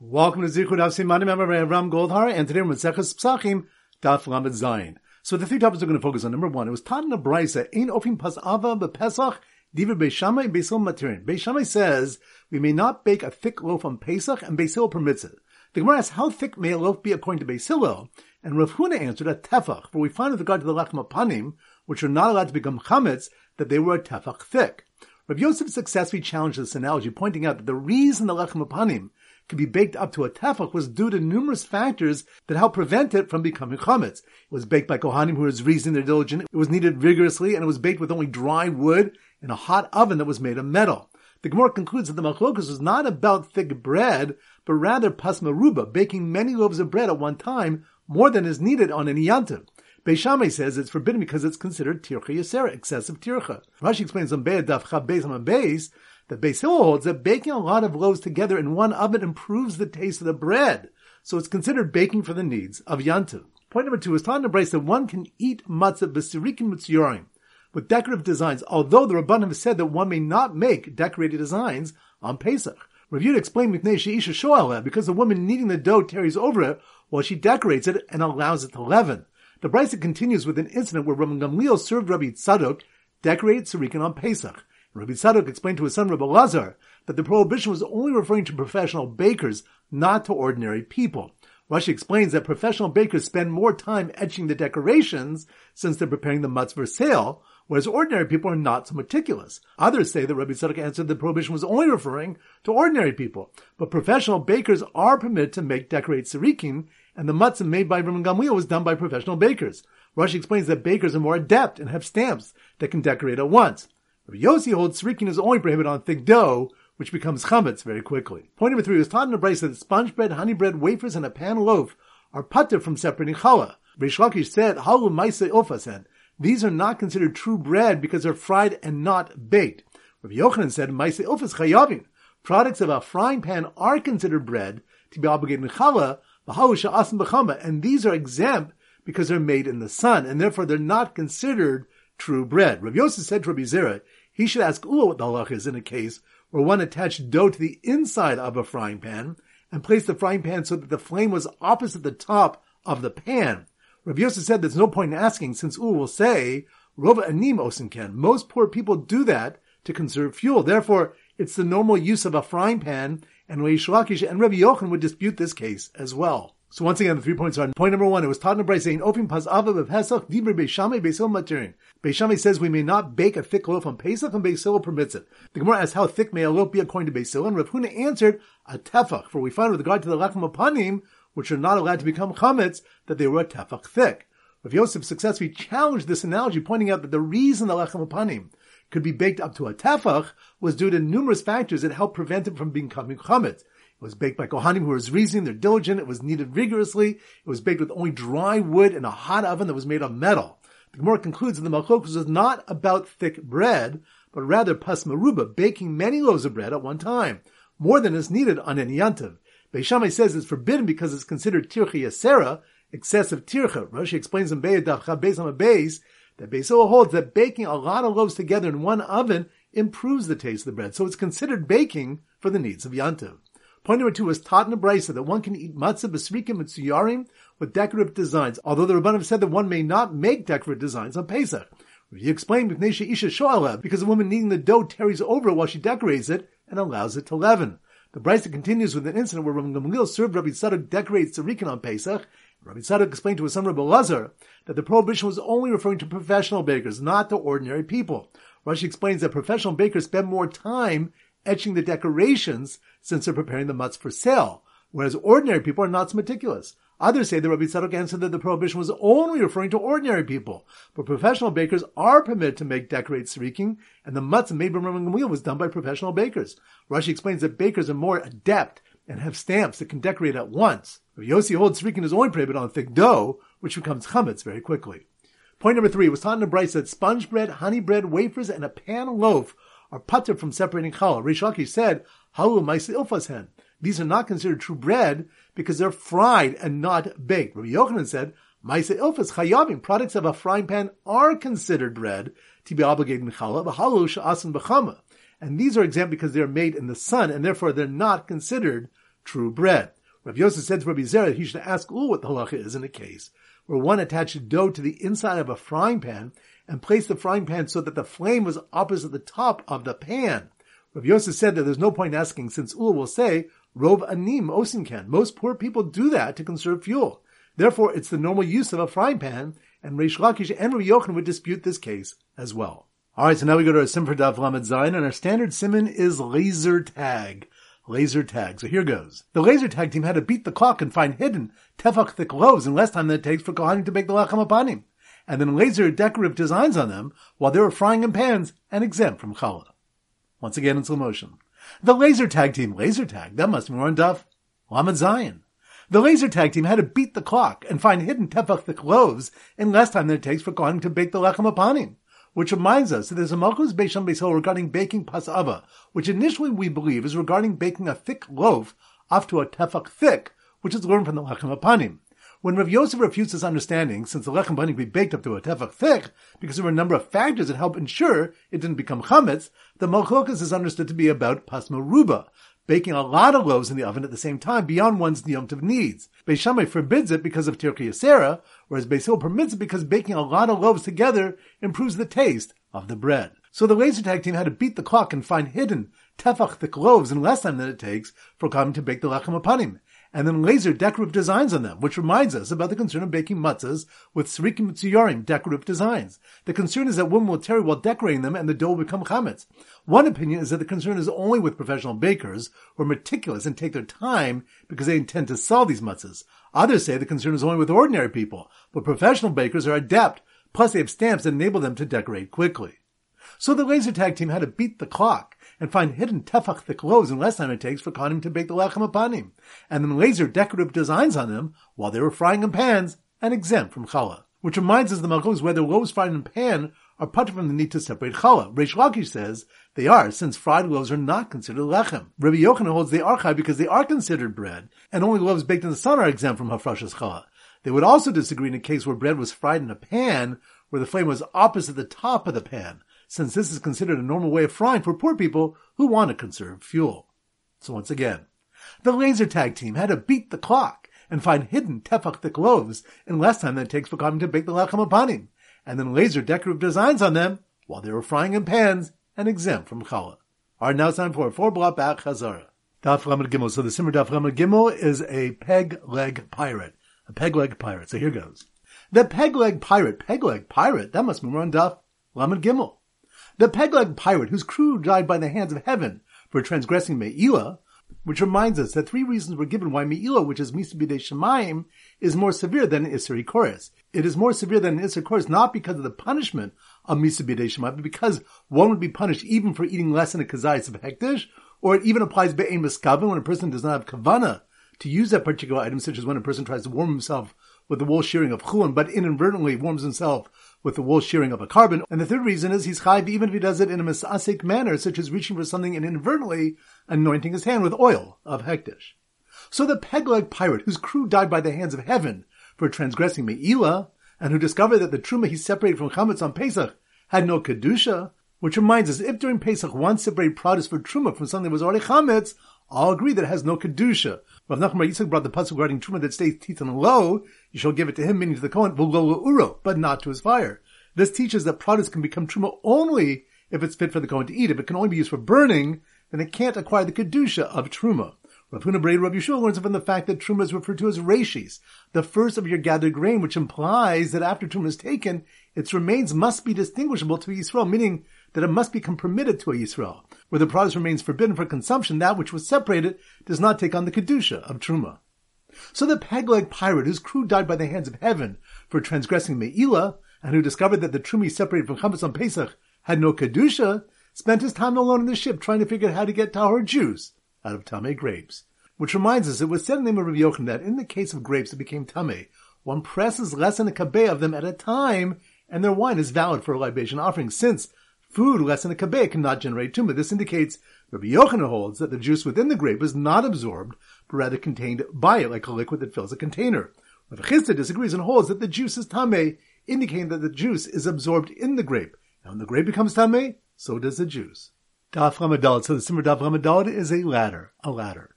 Welcome to Zichud Av Simanim Ram Goldhar, and today we're with Seches Pesachim, Daf Lamed Zayin. So the three topics we're going to focus on. Number one, it was taught in the Brisa, Ein Ofim Pas Ava Bepesach, Diva Beishamai Beisil Materin. Beishamai says, we may not bake a thick loaf on Pesach, and Beisil permits it. The Gemara asks, how thick may a loaf be according to Beisilo? And Rav Huna answered, a tefach, for we find with regard to the Lechem Panim, which are not allowed to become chametz, that they were a tefach thick. Rav Yosef successfully challenged this analogy, pointing out that the reason the Lechem Panim could be baked up to a tefach was due to numerous factors that helped prevent it from becoming chametz. It was baked by kohanim who was reasoning their diligent. It was kneaded vigorously, and it was baked with only dry wood in a hot oven that was made of metal. The Gemara concludes that the machlokas was not about thick bread, but rather pasmaruba, baking many loaves of bread at one time, more than is needed on any yantiv. Beishamay says it's forbidden because it's considered tircha yasera, excessive tircha. Rashi explains on Be'ed Daf Chab Beis on Beis the Beis Hillel holds that baking a lot of loaves together in one oven improves the taste of the bread, so it's considered baking for the needs of Yantiv. Point number two is the Brisa that one can eat matzah b'sirikim mitzyorim with decorative designs, although the Rabbanim have said that one may not make decorated designs on Pesach. Reviewed explained Miknei Sheisha Shoel because the woman kneading the dough carries over it while she decorates it and allows it to leaven. The Brisa continues with an incident where Rabbi Gamliel served Rabbi Tzadok decorated sirikin on Pesach. Rabbi Tzadok explained to his son Rabbi Lazar that the prohibition was only referring to professional bakers, not to ordinary people. Rashi explains that professional bakers spend more time etching the decorations since they're preparing the mutz for sale, whereas ordinary people are not so meticulous. Others say that Rabbi Tzadok answered the prohibition was only referring to ordinary people, but professional bakers are permitted to make decorate sirikim, and the matzah made by Rabbi Gamliel was done by professional bakers. Rashi explains that bakers are more adept and have stamps that can decorate at once. Rabbi Yossi holds srikin is only prohibited on thick dough, which becomes chametz very quickly. Point number three was taught in the Brisa that sponge bread, honey bread, wafers, and a pan loaf are putter from separating challah. Reish Lakish said, halu maise ofasen. These are not considered true bread because they're fried and not baked. Rabbi Yochanan said, maise ofas chayavin. Products of a frying pan are considered bread to be obligated in challah, and these are exempt because they're made in the sun, and therefore they're not considered true bread. Rabbi Yosef said to Rabbi Zera, he should ask Ula what the halach is in a case where one attached dough to the inside of a frying pan and placed the frying pan so that the flame was opposite the top of the pan. Rabbi Yosef said there's no point in asking since Ula will say, Rova anim osinken. Most poor people do that to conserve fuel. Therefore, it's the normal use of a frying pan, and Reish Lakish and Rabbi Yochanan would dispute this case as well. So once again, the three points are point number one. It was taught in the saying, "Ofim pas ava b'Pesach dibur beishamei beisil materin." Beishamei says we may not bake a thick loaf on Pesach, and Beisil permits it. The Gemara asks, "How thick may a loaf be according to Beisil?" And Rav Huna answered, "A tefach." For we find with regard to the lechem apanim, which are not allowed to become chametz, that they were a tefach thick. Rav Yosef successfully challenged this analogy, pointing out that the reason the lechem apanim could be baked up to a tefach was due to numerous factors that helped prevent it from becoming chametz. It was baked by Kohanim who was reasoning, they're diligent, it was kneaded rigorously, it was baked with only dry wood in a hot oven that was made of metal. The Gemara concludes that the Malchokus was not about thick bread, but rather pasmaruba, baking many loaves of bread at one time, more than is needed on any yantiv. Beishamai says it's forbidden because it's considered tircha yasera, excessive tircha. Rashi explains in Be'ed Daf Beis on base that Beisoa holds that baking a lot of loaves together in one oven improves the taste of the bread, so it's considered baking for the needs of yantiv. Point number two was taught in the Brisa that one can eat matzah b'srikim and tsuyarim with decorative designs, although the Rabbanim said that one may not make decorative designs on Pesach. He explained because the woman kneading the dough tarries over while she decorates it and allows it to leaven. The Brisa continues with an incident where Rabbi Gamliel served Rabbi Tzadok decorate tzarikin on Pesach. Rabbi Tzadok explained to his son Rabbi Lazar that the prohibition was only referring to professional bakers, not to ordinary people. Rashi explains that professional bakers spend more time etching the decorations since they're preparing the mutz for sale, whereas ordinary people are not so meticulous. Others say the Rabbi Tzadok answered that the prohibition was only referring to ordinary people, but professional bakers are permitted to make decorate sriking, and the mutz made by Rabbi Gamliel was done by professional bakers. Rashi explains that bakers are more adept and have stamps that can decorate at once. Rabbi Yossi holds sriking is only prohibited on thick dough, which becomes chametz very quickly. Point number three was taught in the Brisa that sponge bread, honey bread, wafers, and a pan loaf are putter from separating challah. Reish Lakish said, Halu ilfashen. These are not considered true bread because they're fried and not baked. Rabbi Yochanan said, Maisa ilfas chayavim, products of a frying pan are considered bread to be obligated in challah, v'halu sha'asan b'chama. And these are exempt because they are made in the sun and therefore they're not considered true bread. Rabbi Yosef said to Rabbi Zera he should ask Ul what the halacha is in a case where one attached dough to the inside of a frying pan and placed the frying pan so that the flame was opposite the top of the pan. Rav Yosef said that there's no point asking since Ul will say, Rov anim osinkan. Most poor people do that to conserve fuel. Therefore, it's the normal use of a frying pan, and Reish Lakish and Rabbi Yochanan would dispute this case as well. Alright, so now we go to our sim for Daf Lamed Zayin, and our standard simon is laser tag. Laser tag. So here goes. The laser tag team had to beat the clock and find hidden tefach thick loaves in less time than it takes for Kohanim to bake the lechem apanim, and then laser decorative designs on them while they were frying in pans and exempt from challah. Once again in slow motion. The laser tag team, laser tag, that must be more on Daf Lamed Zayin. The laser tag team had to beat the clock and find hidden tefach thick loaves in less time than it takes for Kohanim to bake the lechem apanim. Which reminds us that there's a Malchus Beisham Beisol regarding baking pasava, which initially we believe is regarding baking a thick loaf off to a tefach thick, which is learned from the lechem apanim. When Rav Yosef refutes this understanding, since the lechem could be baked up to a tefach thick, because there were a number of factors that help ensure it didn't become chametz, the Malchokas is understood to be about pasma ruba, baking a lot of loaves in the oven at the same time beyond one's yomtiv needs. Beis forbids it because of Tirki Yasera, whereas Beis permits it because baking a lot of loaves together improves the taste of the bread. So the laser tag team had to beat the clock and find hidden tefach thick loaves in less time than it takes for Kohanim to bake the lechem apanim and then laser decorative designs on them, which reminds us about the concern of baking matzahs with srikim tziyarim decorative designs. The concern is that women will tarry while decorating them and the dough will become chametz. One opinion is that the concern is only with professional bakers who are meticulous and take their time because they intend to sell these matzahs. Others say the concern is only with ordinary people, but professional bakers are adept, plus they have stamps that enable them to decorate quickly. So the laser tag team had to beat the clock and find hidden tefach thick loaves in less time it takes for Kohanim to bake the lechem apanim, and then laser decorative designs on them while they were frying in pans and exempt from challah. Which reminds us the malchus whether loaves fried in pan are put from the need to separate challah. Reish Lakish says they are, since fried loaves are not considered lechem. Rabbi Yochanan holds they are because they are considered bread, and only loaves baked in the sun are exempt from hafrashas challah. They would also disagree in a case where bread was fried in a pan where the flame was opposite the top of the pan, since this is considered a normal way of frying for poor people who want to conserve fuel. So once again, the laser tag team had to beat the clock and find hidden tefach thick loaves in less time than it takes for Kohanim to bake the lechem apanim, and then laser decorative designs on them while they were frying in pans and exempt from challah. Alright, now it's time for a four block back chazara. Daf Gimel. So the Simmer Daf Gimel is a peg leg pirate. A peg leg pirate. So here goes. The peg leg pirate, peg leg pirate, that must be on Daf Lamed Gimel. The peg-leg pirate whose crew died by the hands of heaven for transgressing Me'ilah, which reminds us that three reasons were given why Me'ilah, which is Misabide Shemaim, is more severe than Isser Koris. It is more severe than Isser Koris not because of the punishment of Misabide Shemaim, but because one would be punished even for eating less than a kazayas of hektish, or it even applies Be'en Miskavin when a person does not have kavana to use that particular item, such as when a person tries to warm himself with the wool shearing of chulin, but inadvertently warms himself with the wool shearing of a korban. And the third reason is he's chayv even if he does it in a misasik manner, such as reaching for something and inadvertently anointing his hand with oil of hektish. So the peg-leg pirate, whose crew died by the hands of heaven for transgressing Me'ilah, and who discovered that the truma he separated from chametz on Pesach had no kedusha, which reminds us, if during Pesach one separated produce for truma from something that was already chametz, all agree that it has no kedusha. Rav Nachman Yitzchak brought the pasuk regarding truma that stays titan low. You shall give it to him, meaning to the kohen, uro, but not to his fire. This teaches that produce can become truma only if it's fit for the kohen to eat. If it can only be used for burning, then it can't acquire the kedusha of truma. Rav Huna Braid Rav Yeshua learns from the fact that truma is referred to as reshis, the first of your gathered grain, which implies that after truma is taken, its remains must be distinguishable to Yisrael, meaning that it must become permitted to a Yisrael. Where the produce remains forbidden for consumption, that which was separated does not take on the kedusha of truma. So the peg-leg pirate, whose crew died by the hands of heaven for transgressing Me'ilah, and who discovered that the truma separated from chametz on Pesach had no kedusha, spent his time alone in the ship trying to figure out how to get tahor juice out of tame grapes. Which reminds us, it was said in the name of Rabbi Yochanan that in the case of grapes that became tame, one presses less than a kabeh of them at a time, and their wine is valid for a libation offering, since food less than a kabeh cannot generate tumah. This indicates Rabbi Yochanan holds that the juice within the grape is not absorbed, but rather contained by it, like a liquid that fills a container. Rav Chisda disagrees and holds that the juice is tameh, indicating that the juice is absorbed in the grape. And when the grape becomes tameh, so does the juice. Daf Ramadalad. So the Simmer Daf Ramadalad is a ladder, a ladder.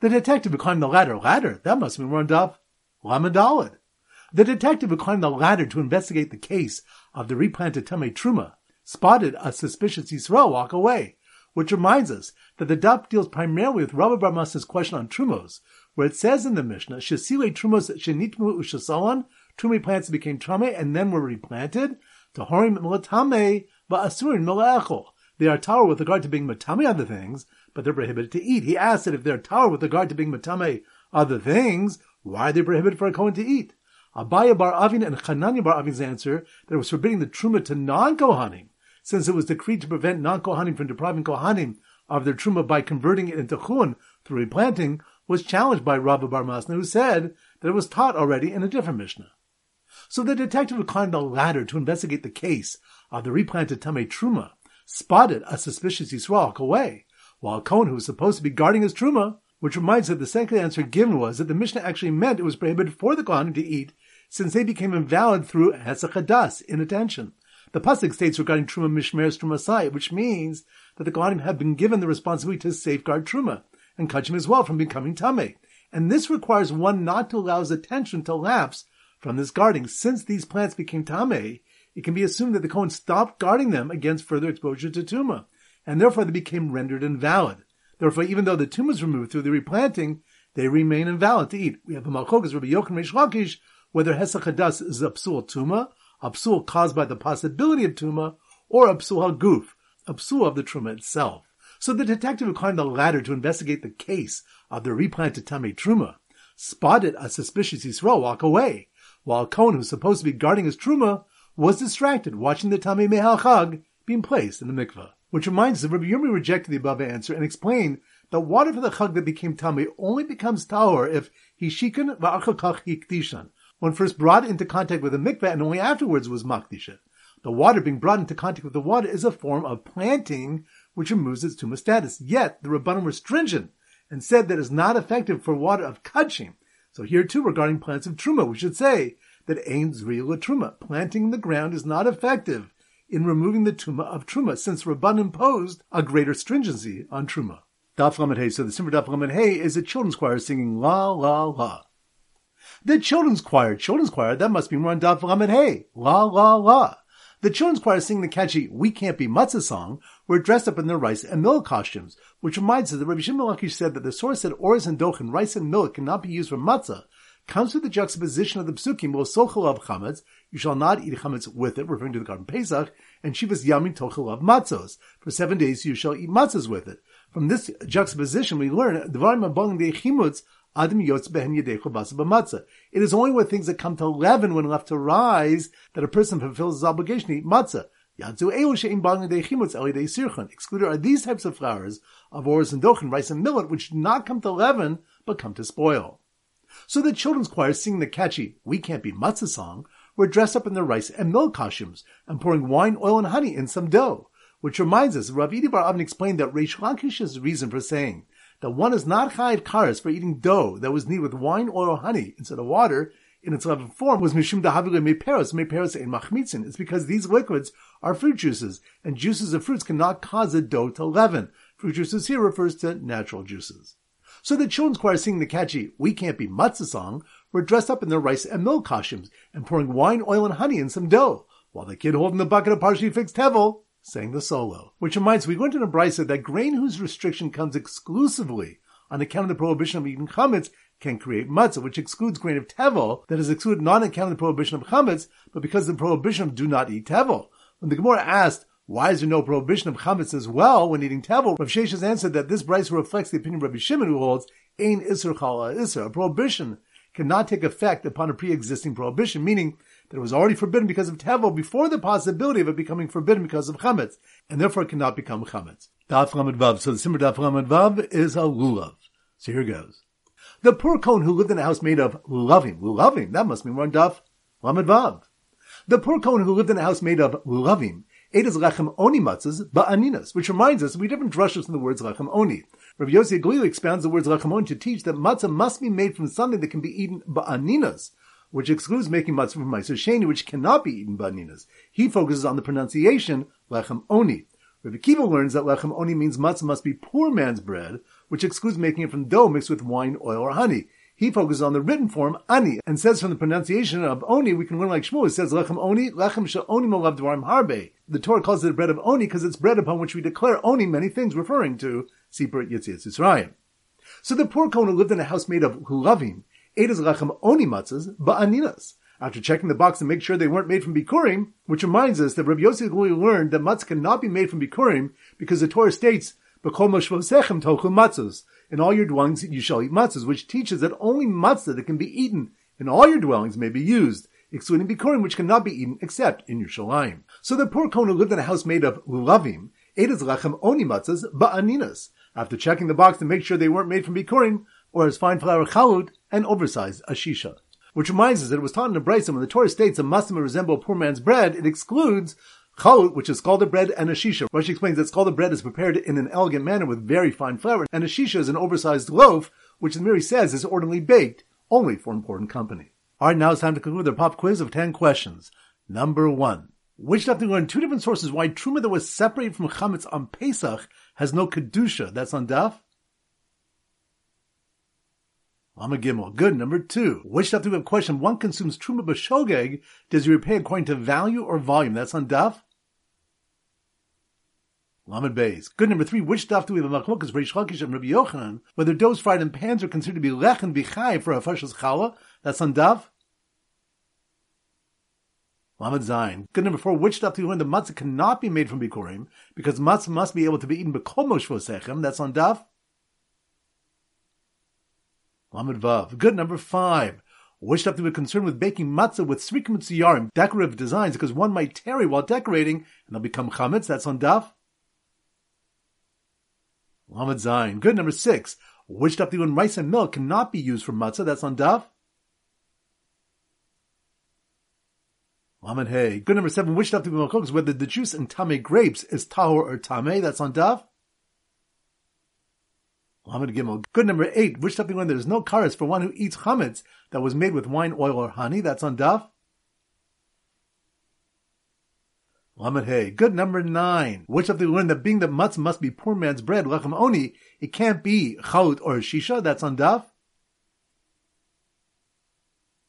The detective who climbed the ladder, ladder, that must be run up. Lamadalid. The detective who climbed the ladder to investigate the case of the replanted Tamei Truma spotted a suspicious Yisrael walk away, which reminds us that the daf deals primarily with Rabbi Bar Masna's question on Trumos, where it says in the Mishnah, Shesile Trumos Shenitmu Ushasalan, Trumei plants became Trame and then were replanted, to Horim Milatame, Ba'asurin Mila'echol. They are tower with regard to being matame other things, but they're prohibited to eat. He asked that if they're tower with regard to being matame other things, why are they prohibited for a Kohen to eat? Abaye bar Avin and Chananya bar Avin's answer that it was forbidding the truma to non-Kohanim, since it was decreed to prevent non-Kohanim from depriving Kohanim of their truma by converting it into chun through replanting, was challenged by Rabbi Bar Masna, who said that it was taught already in a different Mishnah. So the detective climbed the ladder to investigate the case of the replanted Tamei Truma spotted a suspicious Yisrael away, while Cohen, who was supposed to be guarding his Truma, which reminds that the second answer given was that the Mishnah actually meant it was prohibited for the Kohanim to eat since they became invalid through Hesachadas, inattention. The Pasuk states regarding Truma Mishmeres Truma which means that the Kohanim have been given the responsibility to safeguard Truma and Kachim as well from becoming Tame. And this requires one not to allow his attention to lapse from this guarding. Since these plants became Tame, it can be assumed that the Kohen stopped guarding them against further exposure to Tuma, and therefore they became rendered invalid. Therefore, even though the Tuma is removed through the replanting, they remain invalid to eat. We have a Malchokas Rabbi Yochanan Reish Lakish whether Hesachadas is a psul tuma, a psul caused by the possibility of tuma, or a psul haguf, a psul of the truma itself. So the detective who climbed the ladder to investigate the case of the replanted Tamei Truma spotted a suspicious Yisrael walk away, while Cohen, who's supposed to be guarding his Truma, was distracted watching the Tamei Mehal Chag being placed in the mikveh. Which reminds us that Rabbi Yirmi rejected the above answer and explained that water for the Chag that became Tamei only becomes Tahor if Hishikun va'achakach hikdishan, when first brought into contact with a mikveh and only afterwards was makdisha. The water being brought into contact with the water is a form of planting which removes its tuma status. Yet the Rabbanim were stringent and said that it's not effective for water of kachim. So here too, regarding plants of truma, we should say that ein zriyul truma, planting in the ground is not effective in removing the tuma of truma, since Rabban imposed a greater stringency on truma. Daf Lamed Hey. So the Simmer Daf Lamed Hey is a children's choir singing la la la. The children's choir, children's choir, that must be run Daf Lamed Hey. La, la, la. The children's choir sing the catchy We Can't Be Matzah song were dressed up in their rice and milk costumes, which reminds us that Rabbi Shimon Lakish said that the source that Oris and Dochen, rice and milk, cannot be used for matzah, comes with the juxtaposition of the psukim, of chametz, you shall not eat chametz with it, referring to the garden Pesach, and shivas yamin tochel of matzos. For seven days you shall eat matzahs with it. From this juxtaposition, we learn dvarim abong de chimutz It is only with things that come to leaven when left to rise that a person fulfills his obligation to eat matzah. Excluded are these types of flours of and dochen, rice and millet, which do not come to leaven, but come to spoil. So the children's choir singing the catchy We Can't Be Matzah song were dressed up in their rice and milk costumes and pouring wine, oil, and honey in some dough. Which reminds us, Rav Idi Bar Avin explained that Reish Lakish's reason for saying that one is not chayiv karas for eating dough that was kneaded with wine, oil, or honey instead of water in its leavened form was mishum dahavile meperos meperos in machmitzin. It's because these liquids are fruit juices, and juices of fruits cannot cause a dough to leaven. Fruit juices here refers to natural juices. So the children's choir singing the catchy "We Can't Be Matzah" song were dressed up in their rice and milk costumes and pouring wine, oil, and honey in some dough, while the kid holding the bucket of partially fixed tevel sang the solo. Which reminds me, we went to Brisa that grain whose restriction comes exclusively on account of the prohibition of eating chametz can create matzah, which excludes grain of tevel that is excluded not on account of the prohibition of chametz, but because of the prohibition of do not eat tevel. When the Gemara asked, why is there no prohibition of chametz as well when eating tevel? Rav Sheshes answered that this Brisa reflects the opinion of Rabbi Shimon who holds, ein isr chala isr, a prohibition cannot take effect upon a pre-existing prohibition, meaning that it was already forbidden because of tevel before the possibility of it becoming forbidden because of chametz, and therefore it cannot become chametz. Daf Lamed Vav. So the simmer Daf Lamed Vav is a lulav. So here goes. The poor Kohen who lived in a house made of lulavim, lulavim, that must mean one Daf Lamed Vav. The poor Kohen who lived in a house made of lulavim ate his lechem oni matzahs ba'aninas, which reminds us we different drushes from the words lechem oni. Rabbi Yossi Galil expounds the words lechem oni to teach that matzah must be made from something that can be eaten ba'aninas, which excludes making matzah from Meiser Sheni, which cannot be eaten by Ninas. He focuses on the pronunciation lechem oni. Rabbi Kiva learns that lechem oni means matzah must be poor man's bread, which excludes making it from dough mixed with wine, oil, or honey. He focuses on the written form, ani, and says from the pronunciation of oni, we can learn like Shmuel, it says lechem oni, lechem she'oni molav dvarim harbe. The Torah calls it the bread of oni because it's bread upon which we declare oni many things, referring to Sipur Yitzias Yisrael. So the poor Kohen lived in a house made of lulavim, ate lechem oni matzahs, ba'aninas. After checking the box to make sure they weren't made from bikurim, which reminds us that Rabbi Yossi learned that matzah cannot be made from bikurim because the Torah states, "B'kol moshvosechem tochu matzos." In all your dwellings you shall eat matzahs, which teaches that only matzah that can be eaten in all your dwellings may be used, excluding bikurim, which cannot be eaten except in Yerushalayim. So the poor Kohen lived in a house made of lulavim, ate his lechem oni matzahs ba'aninas. After checking the box to make sure they weren't made from bikurim, or as fine flour chalut, and oversized ashisha. Which reminds us that it was taught in the when the Torah states a matzah resemble a poor man's bread, it excludes chalut, which is called a bread, and a shisha. Rashi explains that called a bread is prepared in an elegant manner with very fine flour, and a shisha is an oversized loaf, which the Meiri says is ordinarily baked only for important company. Alright, now it's time to conclude the pop quiz of 10 questions. Number one. Which have to learn two different sources why truma that was separated from chametz on Pesach has no kedusha. That's on daf. Lamed Gimel. Good. Number two. Which stuff do we have question? One consumes Truma B'Shogeg. Does he repay according to value or volume? That's on Daf. Lamed Beis. Good. Number three. Which stuff do we have a machlokas Reish Lakish and Rabbi Yochanan? Whether doughs fried in pans are considered to be lech and bichai for a fashas challah? That's on Daf. Lamed Zayin. Good number four. Which stuff do we learn the matzah cannot be made from bikurim because matzah must be able to be eaten b'komosh vosechem? That's on Daf. Lamed Vav. Good number five. Which stuff to be concerned with baking matzah with srikim tziyarim, decorative designs, because one might tarry while decorating and they'll become chametz. That's on daf. Lamed Zayin. Good number six. Which stuff when rice and milk cannot be used for matzah? That's on daf. Lamed Hey. Good number seven. Which stuff do we whether the juice in tame grapes is tahor or tame? That's on daf. Lamed Gimel. Good number eight. Which something when there's no karas for one who eats chametz that was made with wine, oil, or honey. That's on daf. Lamed Hey. Good number nine. Which of they learn that being that mutz must be poor man's bread, lechem oni, it can't be chalut or shisha. That's on daf.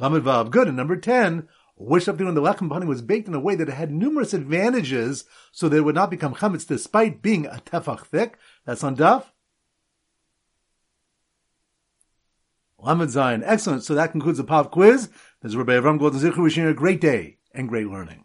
Lamed Vav. Good. And number ten. Which of the when the lechem bunny was baked in a way that it had numerous advantages, so that it would not become chametz despite being a tefach thick. That's on daf. Lamed Zayin. Excellent. So that concludes the pop quiz. This is Rabbi Avram Golden wishing you a great day and great learning.